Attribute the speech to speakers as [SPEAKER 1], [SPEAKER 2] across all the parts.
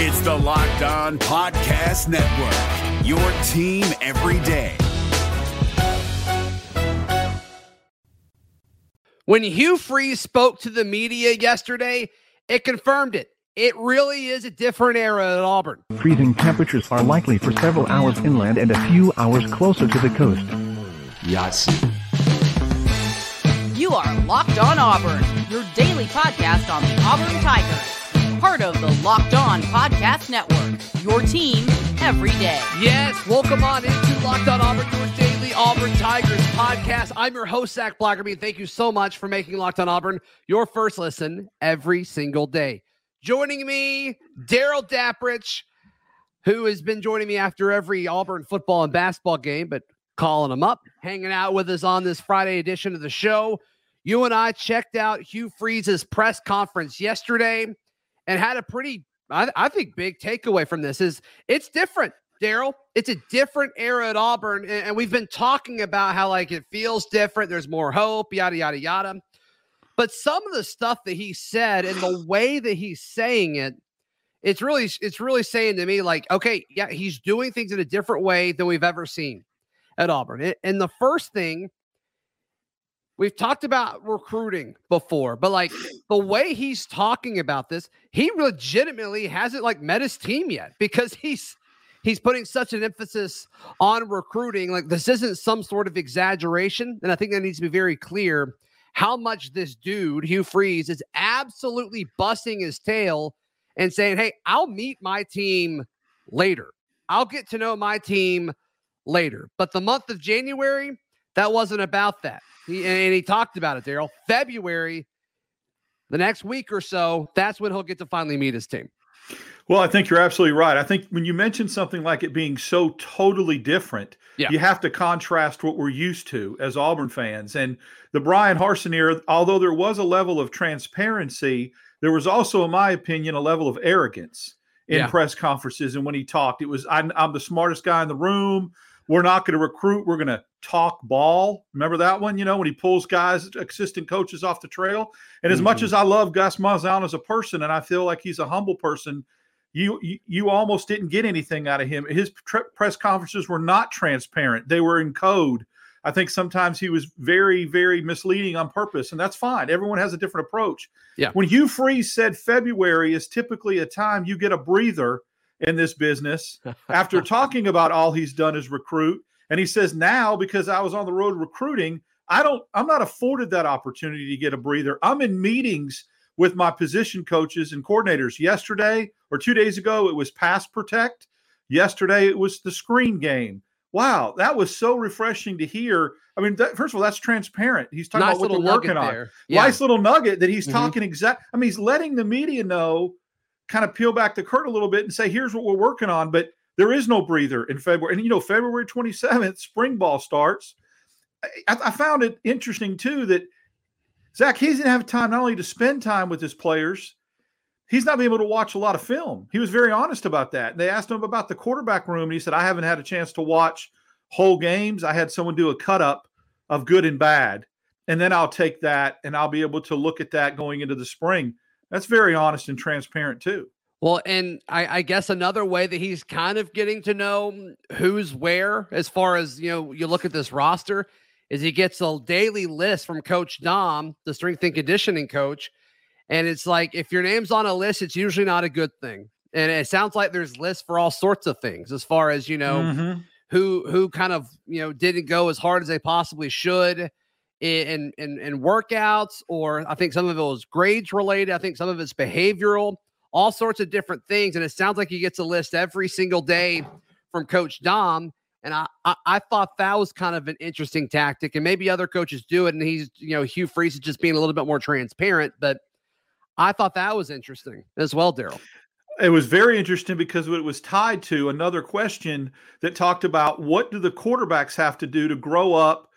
[SPEAKER 1] It's the Locked On Podcast Network, your team every day.
[SPEAKER 2] When Hugh Freeze spoke to the media yesterday, it confirmed it. It really is a different era at Auburn.
[SPEAKER 3] Freezing temperatures are likely for several hours inland and a few hours closer to the coast.
[SPEAKER 4] Yes.
[SPEAKER 5] You are Locked On Auburn, your daily podcast on the Auburn Tigers. Part of the Locked On Podcast Network, your team every day.
[SPEAKER 2] Yes, welcome on into Locked On Auburn, your daily Auburn Tigers podcast. I'm your host, Zac Blackerby. Thank you so much for making Locked On Auburn your first listen every single day. Joining me, Darrell Dapprich, who has been joining me after every Auburn football and basketball game, but calling him up, hanging out with us on this Friday edition of the show. You and I checked out Hugh Freeze's press conference yesterday and had a pretty, I, I think, big takeaway from this is it's different, Darrell. It's a different era at Auburn. And, and we've been talking about how like it feels different. There's more hope, yada, yada, yada. But some of the stuff that he said and the way that he's saying it, it's really, it's really saying to me, like, okay, yeah, he's doing things in a different way than we've ever seen at Auburn. And the first thing we've talked about recruiting before, but like the way he's talking about this, he legitimately hasn't like met his team yet because he's he's putting such an emphasis on recruiting. Like this isn't some sort of exaggeration, and I think that needs to be very clear how much this dude Hugh Freeze is absolutely busting his tail and saying, "Hey, I'll meet my team later. I'll get to know my team." later. But the month of January, that wasn't about that. He, and he talked about it, Darrell. February, the next week or so, that's when he'll get to finally meet his team.
[SPEAKER 6] Well, I think you're absolutely right. I think when you mention something like it being so totally different, yeah. you have to contrast what we're used to as Auburn fans. And the Bryan Harsin era, although there was a level of transparency, there was also, in my opinion, a level of arrogance in yeah. press conferences. And when he talked, it was, I'm, I'm the smartest guy in the room. We're not going to recruit. We're going to talk ball. Remember that one? You know, when he pulls guys, assistant coaches off the trail. And as mm-hmm. much as I love Gus Malzahn as a person, and I feel like he's a humble person, you you, you almost didn't get anything out of him. His tre- press conferences were not transparent. They were in code. I think sometimes he was very, very misleading on purpose, and that's fine. Everyone has a different approach.
[SPEAKER 2] Yeah.
[SPEAKER 6] When Hugh Freeze said February is typically a time you get a breather in this business after talking about all he's done as recruit. And he says, now because I was on the road recruiting, I don't, I'm not afforded that opportunity to get a breather. I'm in meetings with my position coaches and coordinators. Yesterday or two days ago, it was pass protect. Yesterday, it was the screen game. Wow, that was so refreshing to hear. I mean, that, first of all, that's transparent. He's talking
[SPEAKER 2] nice
[SPEAKER 6] about what they're working on. Yeah. Nice little nugget that he's mm-hmm. talking exact. I mean, he's letting the media know kind of peel back the curtain a little bit and say, here's what we're working on. But there is no breather in February. And, you know, February 27th, spring ball starts. I, I found it interesting, too, that Zac, he doesn't have time not only to spend time with his players, he's not being able to watch a lot of film. He was very honest about that. And They asked him about the quarterback room, and he said, I haven't had a chance to watch whole games. I had someone do a cut up of good and bad. And then I'll take that and I'll be able to look at that going into the spring. That's very honest and transparent too.
[SPEAKER 2] Well, and I, I, guess another way that he's kind of getting to know who's where, as far as you know, you look at this roster, is he gets a daily list from Coach Dom, the strength and conditioning coach, and it's like if your name's on a list, it's usually not a good thing. And it sounds like there's lists for all sorts of things, as far as you know, mm-hmm. who who kind of you know didn't go as hard as they possibly should in, in in workouts, or I think some of it was grades related. I think some of it's behavioral, all sorts of different things. And it sounds like he gets a list every single day from Coach Dom. And I, I, I thought that was kind of an interesting tactic, and maybe other coaches do it. And he's, you know, Hugh Freeze is just being a little bit more transparent. But I thought that was interesting as well, Darrell.
[SPEAKER 6] It was very interesting because it was tied to another question that talked about what do the quarterbacks have to do to grow up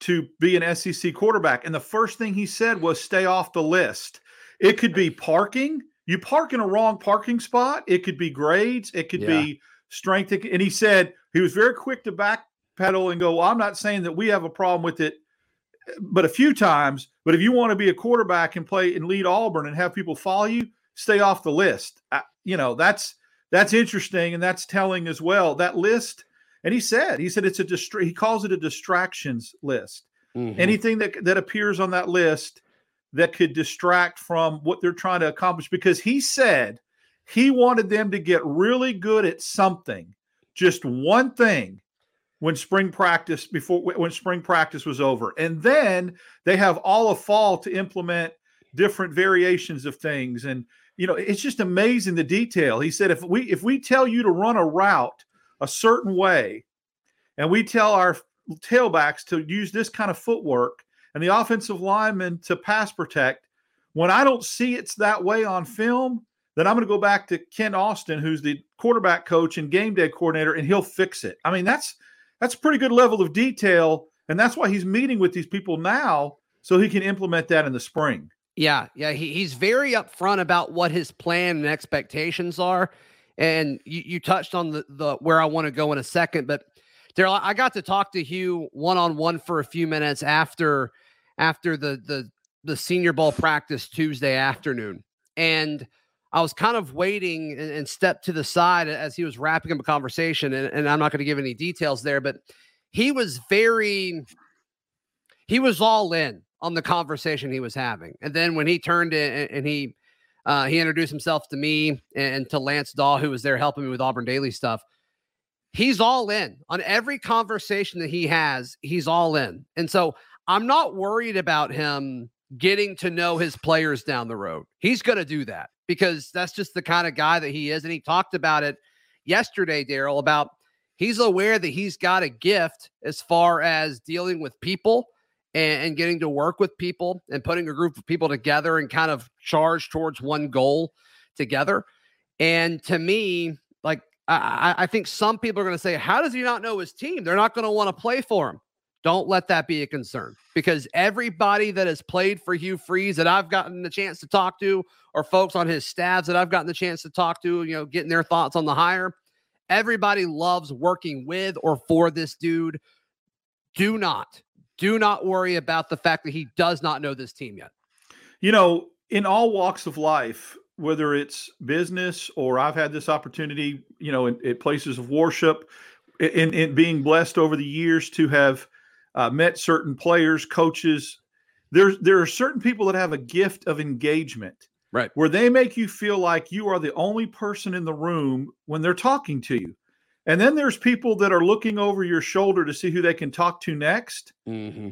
[SPEAKER 6] to be an SEC quarterback. And the first thing he said was stay off the list. It could be parking. You park in a wrong parking spot. It could be grades. It could yeah. be strength. And he said he was very quick to backpedal and go, well, I'm not saying that we have a problem with it, but a few times. But if you want to be a quarterback and play and lead Auburn and have people follow you, stay off the list. I, you know, that's that's interesting and that's telling as well. That list, and he said, he said it's a distra- he calls it a distractions list. Mm-hmm. Anything that that appears on that list that could distract from what they're trying to accomplish because he said he wanted them to get really good at something, just one thing when spring practice before when spring practice was over. And then they have all of fall to implement different variations of things and you know it's just amazing the detail. He said if we if we tell you to run a route a certain way and we tell our tailbacks to use this kind of footwork and the offensive linemen to pass protect. When I don't see it's that way on film, then I'm going to go back to Kent Austin, who's the quarterback coach and game day coordinator, and he'll fix it. I mean, that's that's a pretty good level of detail, and that's why he's meeting with these people now so he can implement that in the spring.
[SPEAKER 2] Yeah, yeah, he, he's very upfront about what his plan and expectations are, and you, you touched on the the where I want to go in a second, but Darrell, I got to talk to Hugh one on one for a few minutes after after the the the senior ball practice Tuesday afternoon. And I was kind of waiting and, and stepped to the side as he was wrapping up a conversation. And, and I'm not going to give any details there, but he was very, he was all in on the conversation he was having. And then when he turned in and he, uh, he introduced himself to me and to Lance Daw, who was there helping me with Auburn Daily stuff. He's all in on every conversation that he has. He's all in. And so I'm not worried about him getting to know his players down the road. He's going to do that because that's just the kind of guy that he is. And he talked about it yesterday, Darrell, about he's aware that he's got a gift as far as dealing with people and, and, getting to work with people and putting a group of people together and kind of charge towards one goal together. And to me, like, I, I think some people are going to say, How does he not know his team? They're not going to want to play for him. Don't let that be a concern because everybody that has played for Hugh Freeze that I've gotten the chance to talk to, or folks on his staffs that I've gotten the chance to talk to, you know, getting their thoughts on the hire, everybody loves working with or for this dude. Do not, do not worry about the fact that he does not know this team yet.
[SPEAKER 6] You know, in all walks of life, whether it's business or I've had this opportunity, you know, in, in places of worship, in, in being blessed over the years to have uh, met certain players, coaches. There's there are certain people that have a gift of engagement,
[SPEAKER 2] right?
[SPEAKER 6] Where they make you feel like you are the only person in the room when they're talking to you. And then there's people that are looking over your shoulder to see who they can talk to next. Mm-hmm.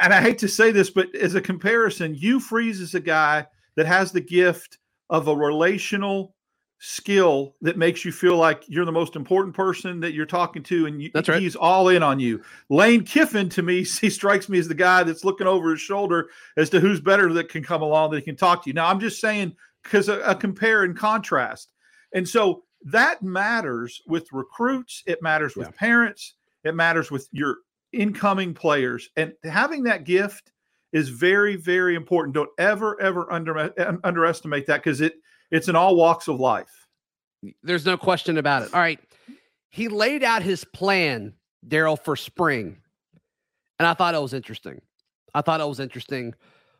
[SPEAKER 6] And I hate to say this, but as a comparison, Hugh Freeze is a guy that has the gift of a relational skill that makes you feel like you're the most important person that you're talking to and you,
[SPEAKER 2] that's right.
[SPEAKER 6] he's all in on you lane kiffin to me he strikes me as the guy that's looking over his shoulder as to who's better that can come along that he can talk to you now i'm just saying because a, a compare and contrast and so that matters with recruits it matters with yeah. parents it matters with your incoming players and having that gift is very very important don't ever ever under, underestimate that because it it's in all walks of life.
[SPEAKER 2] There's no question about it. All right. He laid out his plan, Darrell, for spring. And I thought it was interesting. I thought it was interesting.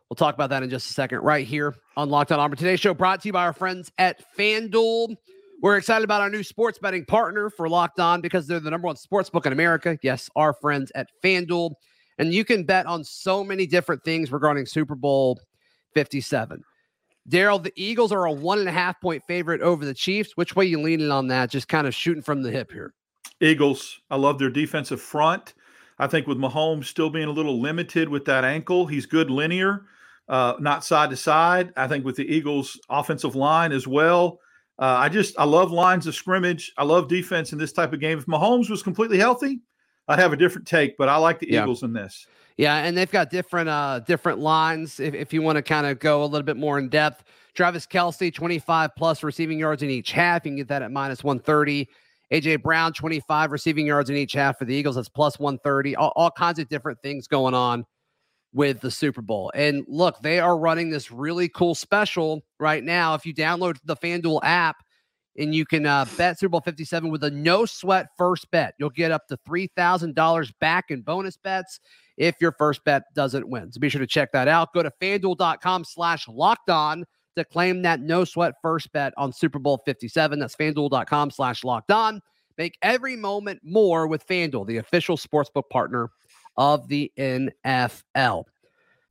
[SPEAKER 2] We'll talk about that in just a second, right here on Locked On Auburn. Today's show brought to you by our friends at FanDuel. We're excited about our new sports betting partner for Locked On because they're the number one sports book in America. Yes, our friends at FanDuel. And you can bet on so many different things regarding Super Bowl 57. Darrell, the Eagles are a one and a half point favorite over the Chiefs. Which way you leaning on that? Just kind of shooting from the hip here.
[SPEAKER 6] Eagles. I love their defensive front. I think with Mahomes still being a little limited with that ankle, he's good linear, uh, not side to side. I think with the Eagles' offensive line as well. Uh, I just I love lines of scrimmage. I love defense in this type of game. If Mahomes was completely healthy, I'd have a different take. But I like the yeah. Eagles in this.
[SPEAKER 2] Yeah, and they've got different uh different lines if, if you want to kind of go a little bit more in depth. Travis Kelce, 25 plus receiving yards in each half. You can get that at minus 130. AJ Brown, 25 receiving yards in each half for the Eagles. That's plus 130. All, all kinds of different things going on with the Super Bowl. And look, they are running this really cool special right now. If you download the FanDuel app, and you can uh, bet Super Bowl 57 with a no sweat first bet. You'll get up to $3,000 back in bonus bets if your first bet doesn't win. So be sure to check that out. Go to fanduel.com slash locked on to claim that no sweat first bet on Super Bowl 57. That's fanduel.com slash locked on. Make every moment more with FanDuel, the official sportsbook partner of the NFL.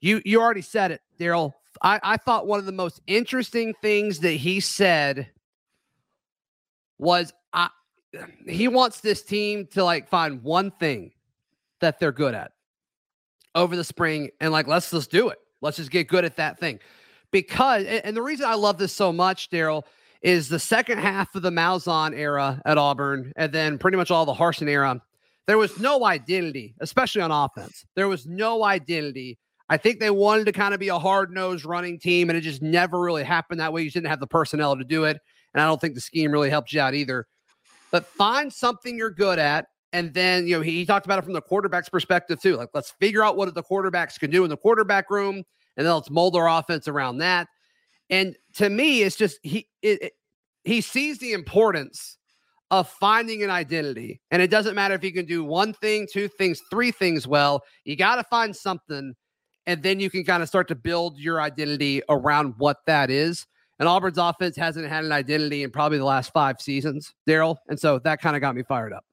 [SPEAKER 2] You you already said it, Darrell. I, I thought one of the most interesting things that he said was I, he wants this team to like find one thing that they're good at over the spring and like let's just do it. Let's just get good at that thing. Because and the reason I love this so much, Darrell, is the second half of the Malzahn era at Auburn, and then pretty much all the Harsin era. There was no identity, especially on offense. There was no identity I think they wanted to kind of be a hard nosed running team, and it just never really happened that way. You didn't have the personnel to do it. And I don't think the scheme really helped you out either. But find something you're good at. And then, you know, he, he talked about it from the quarterback's perspective too. Like, let's figure out what the quarterbacks can do in the quarterback room, and then let's mold our offense around that. And to me, it's just he it, it, he sees the importance of finding an identity. And it doesn't matter if you can do one thing, two things, three things well. You got to find something and then you can kind of start to build your identity around what that is. And Auburn's offense hasn't had an identity in probably the last five seasons, Darrell. And so that kind of got me fired up.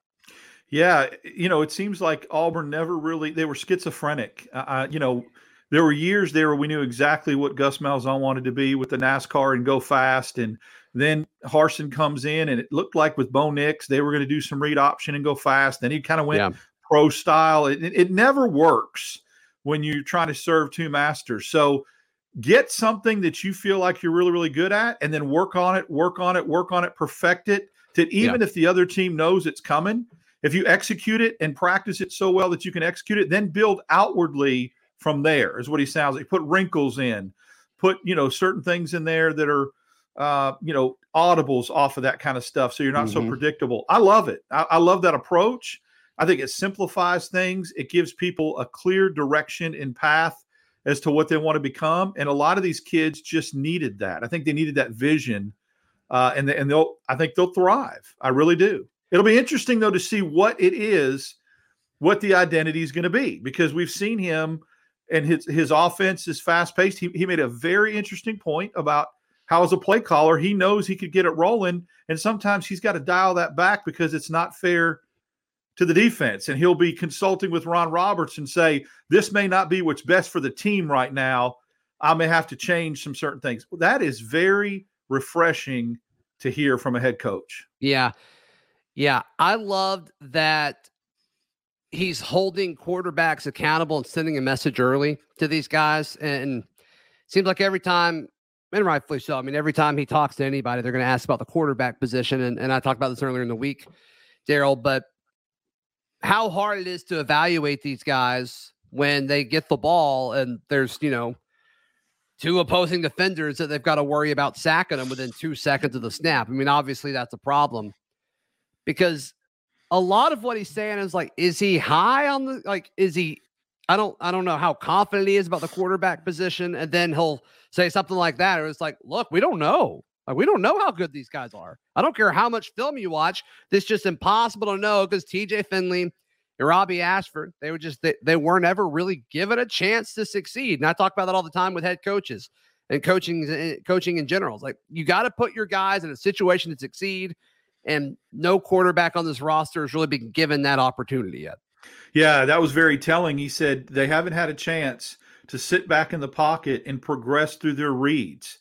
[SPEAKER 6] Yeah, you know, it seems like Auburn never really they were schizophrenic. Uh, you know, there were years there where we knew exactly what Gus Malzahn wanted to be with the NASCAR and go fast, and then Harsin comes in, and it looked like with Bo Nix they were going to do some read option and go fast. Then he kind of went yeah. pro style. It, it, never works when you're trying to serve two masters. So get something that you feel like you're really, really good at and then work on it, work on it, work on it, perfect it. That even yeah. if the other team knows it's coming, if you execute it and practice it so well that you can execute it, then build outwardly from there, is what he sounds like. Put wrinkles in, put, you know, certain things in there that are uh, you know, audibles off of that kind of stuff. So you're not mm-hmm. so predictable. I love it. I, I, love that approach. I think it simplifies things. It gives people a clear direction and path as to what they want to become. And a lot of these kids just needed that. I think they needed that vision, uh, and they, and they'll. I think they'll thrive. I really do. It'll be interesting though to see what it is, what the identity is going to be, because we've seen him and his his offense is fast paced. He he made a very interesting point about how as a play caller he knows he could get it rolling, and sometimes he's got to dial that back because it's not fair to the defense and he'll be consulting with Ron Roberts and say, This may not be what's best for the team right now. I may have to change some certain things. That is very refreshing to hear from a head coach.
[SPEAKER 2] Yeah. Yeah. I loved that he's holding quarterbacks accountable and sending a message early to these guys. And seems like every time, and rightfully so, I mean, every time he talks to anybody, they're going to ask about the quarterback position. And, and I talked about this earlier in the week, Darrell, but how hard it is to evaluate these guys when they get the ball and there's, you know, two opposing defenders that they've got to worry about sacking them within two seconds of the snap. I mean, obviously that's a problem because a lot of what he's saying is like, is he high on the like, is he I don't I don't know how confident he is about the quarterback position. And then he'll say something like that. Or it's like, look, we don't know. Like we don't know how good these guys are. I don't care how much film you watch. This just impossible to know because TJ Finley and Robbie Ashford, they were just they, they weren't ever really given a chance to succeed. And I talk about that all the time with head coaches and coaching eh, coaching in general. It's like you got to put your guys in a situation to succeed. And no quarterback on this roster has really been given that opportunity yet.
[SPEAKER 6] Yeah, that was very telling. He said they haven't had a chance to sit back in the pocket and progress through their reads.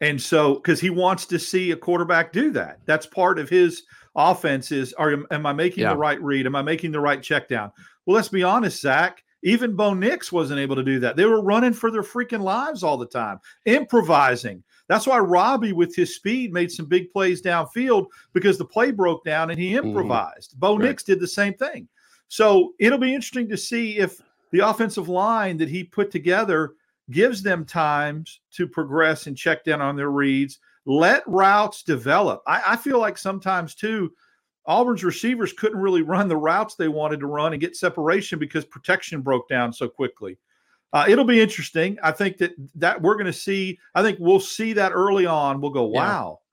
[SPEAKER 6] And so, because he wants to see a quarterback do that, that's part of his offense. Is are am I making yeah. the right read? Am I making the right check down? Well, let's be honest, Zac. Even Bo Nix wasn't able to do that. They were running for their freaking lives all the time, improvising. That's why Robbie, with his speed, made some big plays downfield because the play broke down and he mm-hmm. improvised. Mm-hmm. Bo right. Nix did the same thing. So it'll be interesting to see if the offensive line that he put together gives them times to progress and check down on their reads. Let routes develop. I, I feel like sometimes too, Auburn's receivers couldn't really run the routes they wanted to run and get separation because protection broke down so quickly. Uh, it'll be interesting. I think that that we're going to see. I think we'll see that early on. We'll go, wow. Yeah.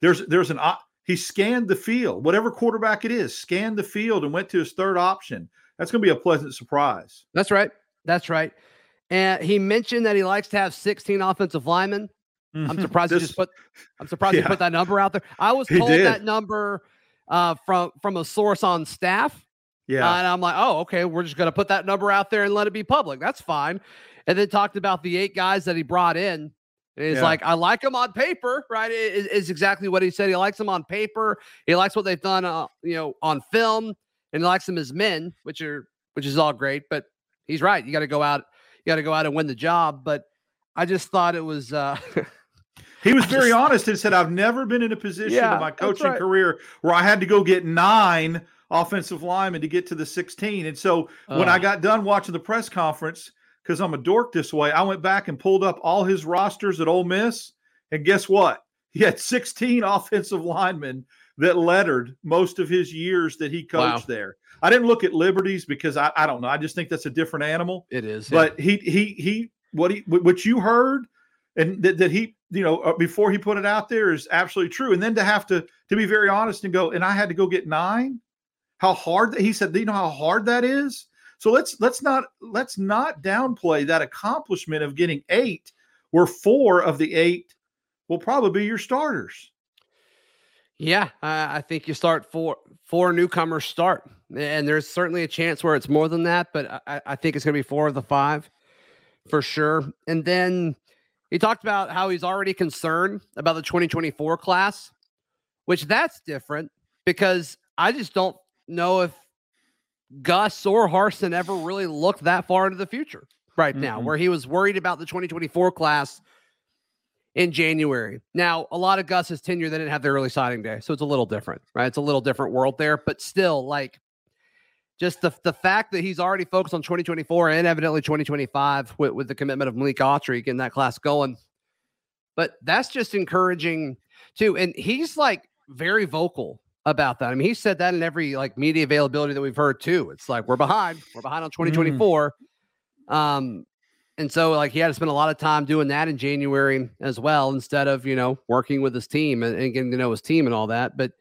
[SPEAKER 6] There's there's an he scanned the field, whatever quarterback it is, scanned the field and went to his third option. That's going to be a pleasant surprise.
[SPEAKER 2] That's right. That's right. And he mentioned that he likes to have 16 offensive linemen. Mm-hmm. I'm surprised this, he just put. I'm surprised yeah. he put that number out there. I was told that number uh, from from a source on staff.
[SPEAKER 6] Yeah,
[SPEAKER 2] uh, and I'm like, oh, okay, we're just gonna put that number out there and let it be public. That's fine. And then talked about the eight guys that he brought in. And he's yeah. like, I like them on paper, right? Is, is exactly what he said. He likes them on paper. He likes what they've done, uh, you know, on film, and he likes them as men, which are which is all great. But he's right. You got to go out. Got to go out and win the job. But I just thought it was. uh
[SPEAKER 6] He was very just, honest and said, I've never been in a position yeah, in my coaching right. career where I had to go get nine offensive linemen to get to the 16. And so uh, when I got done watching the press conference, because I'm a dork this way, I went back and pulled up all his rosters at Ole Miss. And guess what? He had 16 offensive linemen that lettered most of his years that he coached wow. there. I didn't look at Liberties because I, I don't know. I just think that's a different animal.
[SPEAKER 2] It is.
[SPEAKER 6] But yeah. he he he what he what you heard and that, that he you know uh, before he put it out there is absolutely true and then to have to to be very honest and go and i had to go get nine how hard that he said do you know how hard that is so let's let's not let's not downplay that accomplishment of getting eight where four of the eight will probably be your starters
[SPEAKER 2] yeah i think you start four four newcomers start and there's certainly a chance where it's more than that but i, I think it's going to be four of the five for sure and then he talked about how he's already concerned about the 2024 class, which that's different because I just don't know if Gus or Harsin ever really looked that far into the future right mm-hmm. now, where he was worried about the 2024 class in January. Now, a lot of Gus's tenure, they didn't have the early signing day. So it's a little different, right? It's a little different world there, but still, like, just the, the fact that he's already focused on 2024 and evidently 2025 with, with the commitment of Malik Autry getting that class going. But that's just encouraging too. And he's like very vocal about that. I mean, he said that in every like media availability that we've heard too. It's like we're behind, we're behind on 2024. Mm. Um, and so like he had to spend a lot of time doing that in January as well, instead of you know working with his team and, and getting to know his team and all that. But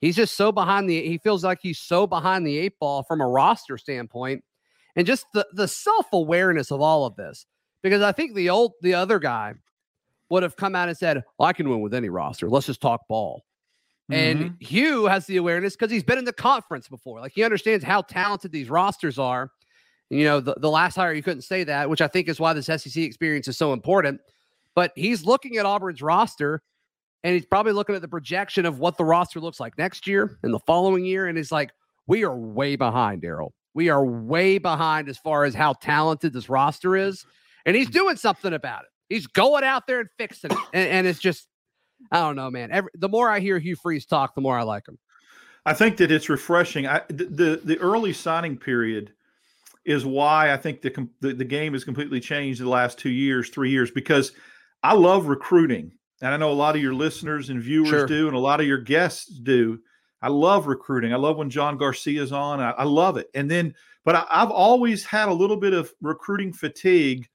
[SPEAKER 2] He's just so behind the he feels like he's so behind the eight ball from a roster standpoint and just the the self-awareness of all of this. Because I think the old the other guy would have come out and said, well, I can win with any roster. Let's just talk ball. Mm-hmm. And Hugh has the awareness because he's been in the conference before. Like he understands how talented these rosters are. You know, the, the last hire, you couldn't say that, which I think is why this SEC experience is so important. But he's looking at Auburn's roster and he's probably looking at the projection of what the roster looks like next year and the following year. And he's like, we are way behind, Darrell. We are way behind as far as how talented this roster is. And he's doing something about it. He's going out there and fixing it. And, and it's just, I don't know, man. Every, the more I hear Hugh Freeze talk, the more I like him.
[SPEAKER 6] I think that it's refreshing. I, the the early signing period is why I think the, the the game has completely changed the last two years, three years, because I love recruiting and I know a lot of your listeners and viewers sure. do, and a lot of your guests do. I love recruiting. I love when John Garcia's on. I, I love it. And then, but I, I've always had a little bit of recruiting fatigue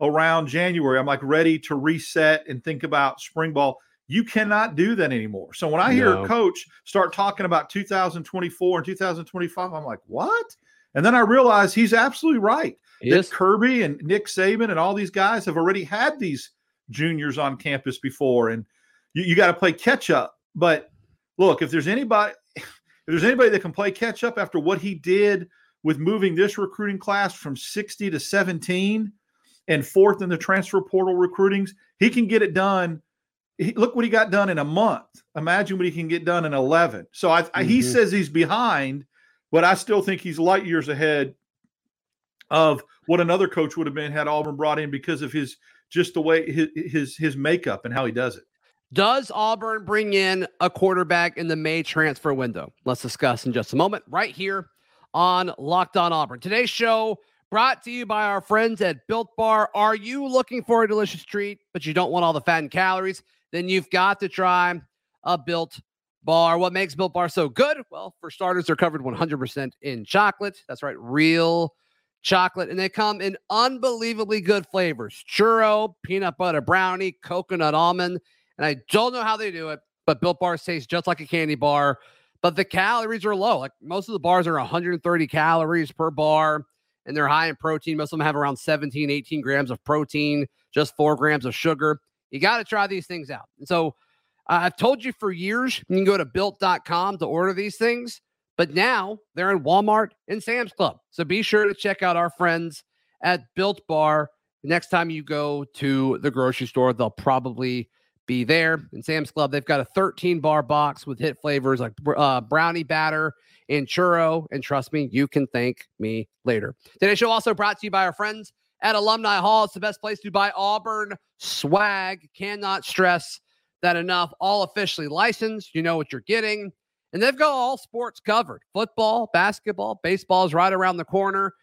[SPEAKER 6] around January. I'm like ready to reset and think about spring ball. You cannot do that anymore. So when I hear no. a coach start talking about 2024 and 2025, I'm like, what? And then I realized he's absolutely right. That Kirby and Nick Saban and all these guys have already had these juniors on campus before, and you, you got to play catch up. But look, if there's anybody, if there's anybody that can play catch up after what he did with moving this recruiting class from 60 to 17 and fourth in the transfer portal recruitings, he can get it done. He, look what he got done in a month. Imagine what he can get done in 11. So I, mm-hmm. I, he mm-hmm. says he's behind, but I still think he's light years ahead of what another coach would have been had Auburn brought in because of his just the way his his his makeup and how he does it.
[SPEAKER 2] Does Auburn bring in a quarterback in the May transfer window? Let's discuss in just a moment, right here on Locked On Auburn. Today's show brought to you by our friends at Built Bar. Are you looking for a delicious treat, but you don't want all the fat and calories? Then you've got to try a Built Bar. What makes Built Bar so good? Well, for starters, they're covered 100% in chocolate. That's right, real chocolate. And they come in unbelievably good flavors churro, peanut butter brownie, coconut almond. And I don't know how they do it, but Built Bars taste just like a candy bar. But the calories are low. Like most of the bars are 130 calories per bar, and they're high in protein. Most of them have around 17, 18 grams of protein, just four grams of sugar. You got to try these things out. And so uh, I've told you for years, you can go to built.com to order these things, but now they're in Walmart and Sam's Club. So be sure to check out our friends at Built Bar. Next time you go to the grocery store, they'll probably be there. In Sam's Club, they've got a 13 bar box with hit flavors like uh, brownie batter and churro. And trust me, you can thank me later. Today's show also brought to you by our friends at Alumni Hall. It's the best place to buy Auburn swag. Cannot stress that enough. All officially licensed. You know what you're getting. And they've got all sports covered football, basketball, baseball is right around the corner.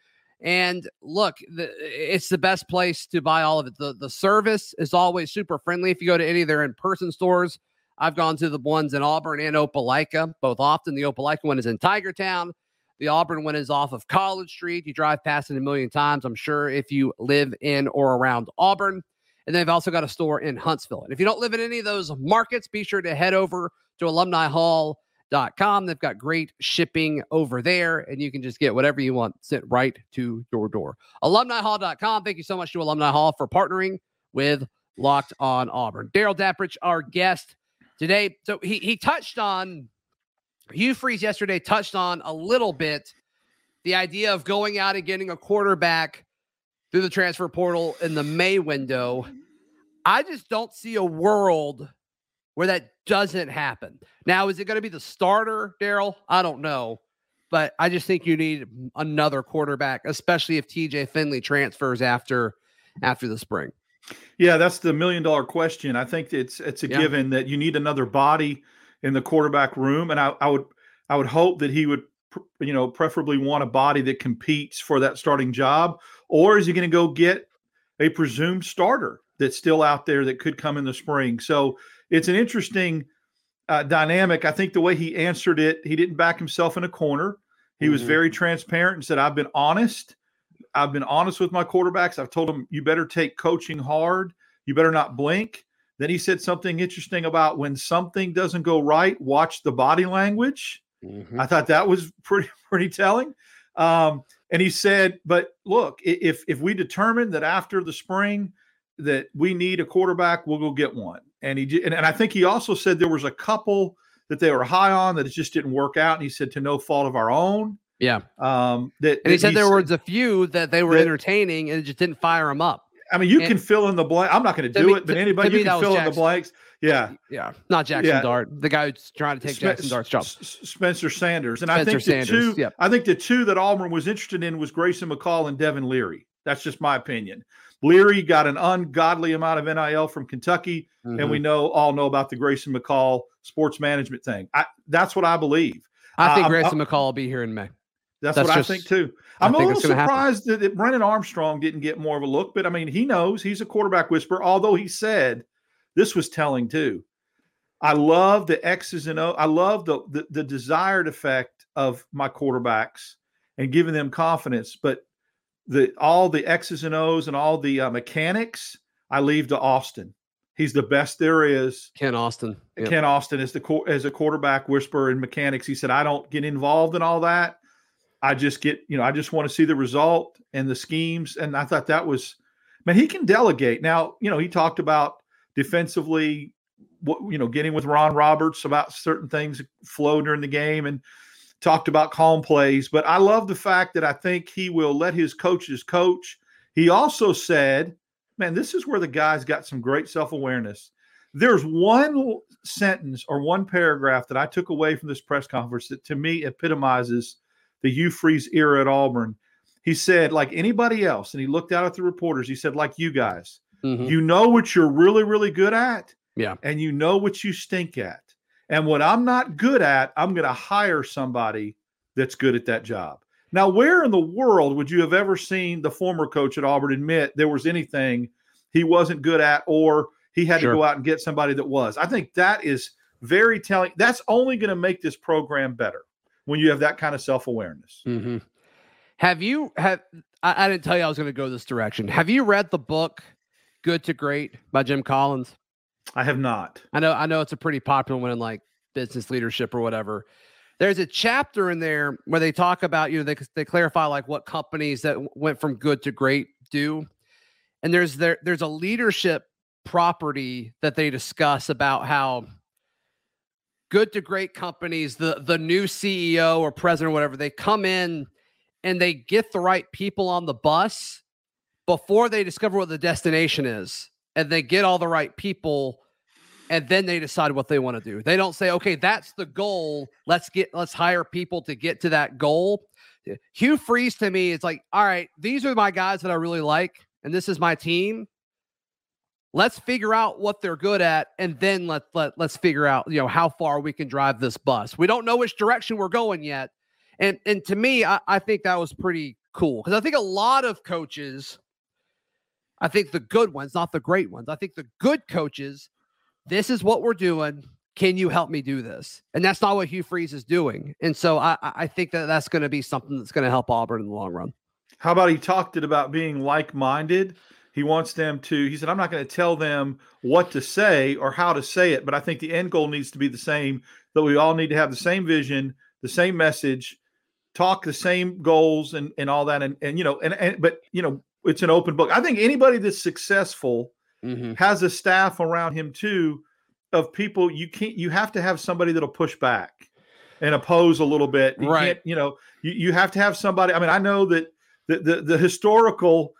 [SPEAKER 2] And look, the, it's the best place to buy all of it. The, the service is always super friendly. If you go to any of their in person stores, I've gone to the ones in Auburn and Opelika, both often. The Opelika one is in Tigertown. The Auburn one is off of College Street. You drive past it a million times, I'm sure, if you live in or around Auburn. And they've also got a store in Huntsville. And if you don't live in any of those markets, be sure to head over to Alumni Hall com. They've got great shipping over there, and you can just get whatever you want sent right to your door. AlumniHall.com. Thank you so much to Alumni Hall for partnering with Locked on Auburn. Darrell Dapprich, our guest today. So he he touched on Hugh Freeze yesterday, touched on a little bit the idea of going out and getting a quarterback through the transfer portal in the May window. I just don't see a world where that doesn't happen. Now, is it going to be the starter, Darrell? I don't know. But I just think you need another quarterback, especially if TJ Finley transfers after after the spring.
[SPEAKER 6] Yeah, that's the million dollar question. I think it's it's a yeah. given that you need another body in the quarterback room, and I, I would I would hope that he would you know preferably want a body that competes for that starting job, or is he going to go get a presumed starter that's still out there that could come in the spring? So it's an interesting uh, dynamic. I think the way he answered it, he didn't back himself in a corner. He mm-hmm. was very transparent and said, I've been honest. I've been honest with my quarterbacks. I've told them, you better take coaching hard. You better not blink. Then he said something interesting about when something doesn't go right, watch the body language. Mm-hmm. I thought that was pretty, pretty telling. Um, and he said, but look, if if we determine that after the spring that we need a quarterback, we'll go get one and he and, and I think he also said there was a couple that they were high on that it just didn't work out, and he said to no fault of our own.
[SPEAKER 2] Yeah.
[SPEAKER 6] Um,
[SPEAKER 2] that, and he said there was a few that they were that, entertaining and it just didn't fire them up.
[SPEAKER 6] I mean, you and, can fill in the blank. I'm not going to do me, it, but anybody you can fill in the blanks. Yeah,
[SPEAKER 2] yeah, not Jackson yeah. Dart, the guy who's trying to take Sp- Jackson Dart's job.
[SPEAKER 6] Spencer Sanders, and
[SPEAKER 2] Spencer
[SPEAKER 6] I think the
[SPEAKER 2] Sanders,
[SPEAKER 6] two. I think the two that Auburn was interested in was Grayson McCall and Devin Leary. That's just my opinion. Leary got an ungodly amount of NIL from Kentucky, mm-hmm. and we mm-hmm. know all know about the Grayson McCall sports management thing. I, that's what I believe.
[SPEAKER 2] I think uh, Grayson I'm, McCall will be here in May.
[SPEAKER 6] That's, that's what just, I think too. I'm a little surprised that, that Brennan Armstrong didn't get more of a look, but I mean, he knows he's a quarterback whisperer. Although he said this was telling too. I love the X's and O. I love the, the the desired effect of my quarterbacks and giving them confidence, but the all the X's and O's and all the uh, mechanics, I leave to Austin. He's the best there is.
[SPEAKER 2] Kent Austin.
[SPEAKER 6] Yep. Kent Austin is the as a quarterback whisperer in mechanics. He said, "I don't get involved in all that. I just get, you know, I just want to see the result and the schemes." And I thought that was, man, he can delegate. Now, you know, he talked about defensively, what you know, getting with Ron Roberts about certain things flow during the game and talked about calm plays, but I love the fact that I think he will let his coaches coach. He also said, man, this is where the guys got some great self awareness. There's one sentence or one paragraph that I took away from this press conference that to me epitomizes the Hugh Freeze era at Auburn. He said, like anybody else, and he looked out at the reporters, he said, like you guys, mm-hmm. you know what you're really, really good at.
[SPEAKER 2] Yeah.
[SPEAKER 6] And you know what you stink at. And what I'm not good at, I'm going to hire somebody that's good at that job. Now, where in the world would you have ever seen the former coach at Auburn admit there was anything he wasn't good at or he had sure. to go out and get somebody that was? I think that is very telling. That's only going to make this program better when you have that kind of self awareness.
[SPEAKER 2] Mm-hmm. Have you have I, I didn't tell you I was going to go this direction. Have you read the book Good to Great by Jim Collins?
[SPEAKER 6] I have not.
[SPEAKER 2] I know I know it's a pretty popular one in like business leadership or whatever. There's a chapter in there where they talk about, you know, they they clarify like what companies that went from good to great do. And there's there there's a leadership property that they discuss about how good to great companies, the the new CEO or president or whatever, they come in and they get the right people on the bus before they discover what the destination is. And they get all the right people and then they decide what they want to do. They don't say, "Okay, that's the goal. Let's get let's hire people to get to that goal." Hugh Freeze to me is like, "All right, these are my guys that I really like and this is my team let's figure out what they're good at and then let, let let's figure out you know how far we can drive this bus we don't know which direction we're going yet and and to me i, I think that was pretty cool because i think a lot of coaches i think the good ones not the great ones. I think the good coaches this is what we're doing. Can you help me do this? And that's not what hugh freeze is doing. And so i i think that that's going to be something that's going to help auburn in the long run.
[SPEAKER 6] How about he talked it about being like-minded? He wants them to, he said, I'm not going to tell them what to say or how to say it, but I think the end goal needs to be the same that we all need to have the same vision, the same message, talk the same goals and, and all that. And, and, you know, and, and, but, you know, it's an open book. I think anybody that's successful mm-hmm. has a staff around him too of people you can't, you have to have somebody that'll push back and oppose a little bit. You
[SPEAKER 2] right.
[SPEAKER 6] You know, you, you have to have somebody. I mean, I know that the, the, the historical,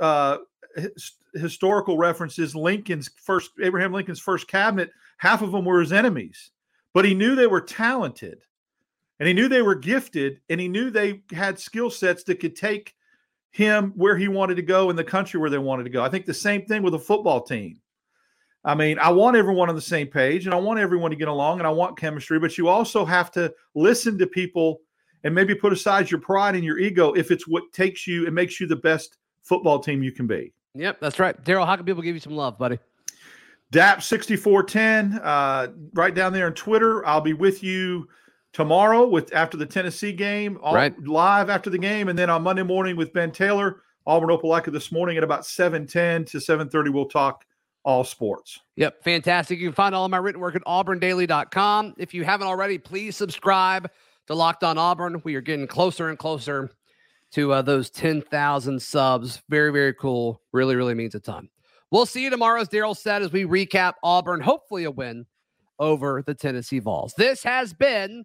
[SPEAKER 6] uh, historical references, Lincoln's first, Abraham Lincoln's first cabinet, half of them were his enemies, but he knew they were talented and he knew they were gifted and he knew they had skill sets that could take him where he wanted to go in the country where they wanted to go. I think the same thing with a football team. I mean, I want everyone on the same page and I want everyone to get along and I want chemistry, but you also have to listen to people and maybe put aside your pride and your ego if it's what takes you and makes you the best football team you can be.
[SPEAKER 2] Yep, that's right. Darrell, how can people give you some love, buddy?
[SPEAKER 6] DAP6410, uh, right down there on Twitter. I'll be with you tomorrow with after the Tennessee game, all, right. live after the game, and then on Monday morning with Ben Taylor, Auburn Opelika this morning at about 710 to 730. We'll talk all sports.
[SPEAKER 2] Yep, fantastic. You can find all of my written work at auburndaily.com. If you haven't already, please subscribe to Locked On Auburn. We are getting closer and closer to uh, those 10,000 subs. Very, very cool. Really, really means a ton. We'll see you tomorrow, as Darrell said, as we recap Auburn, hopefully a win over the Tennessee Vols. This has been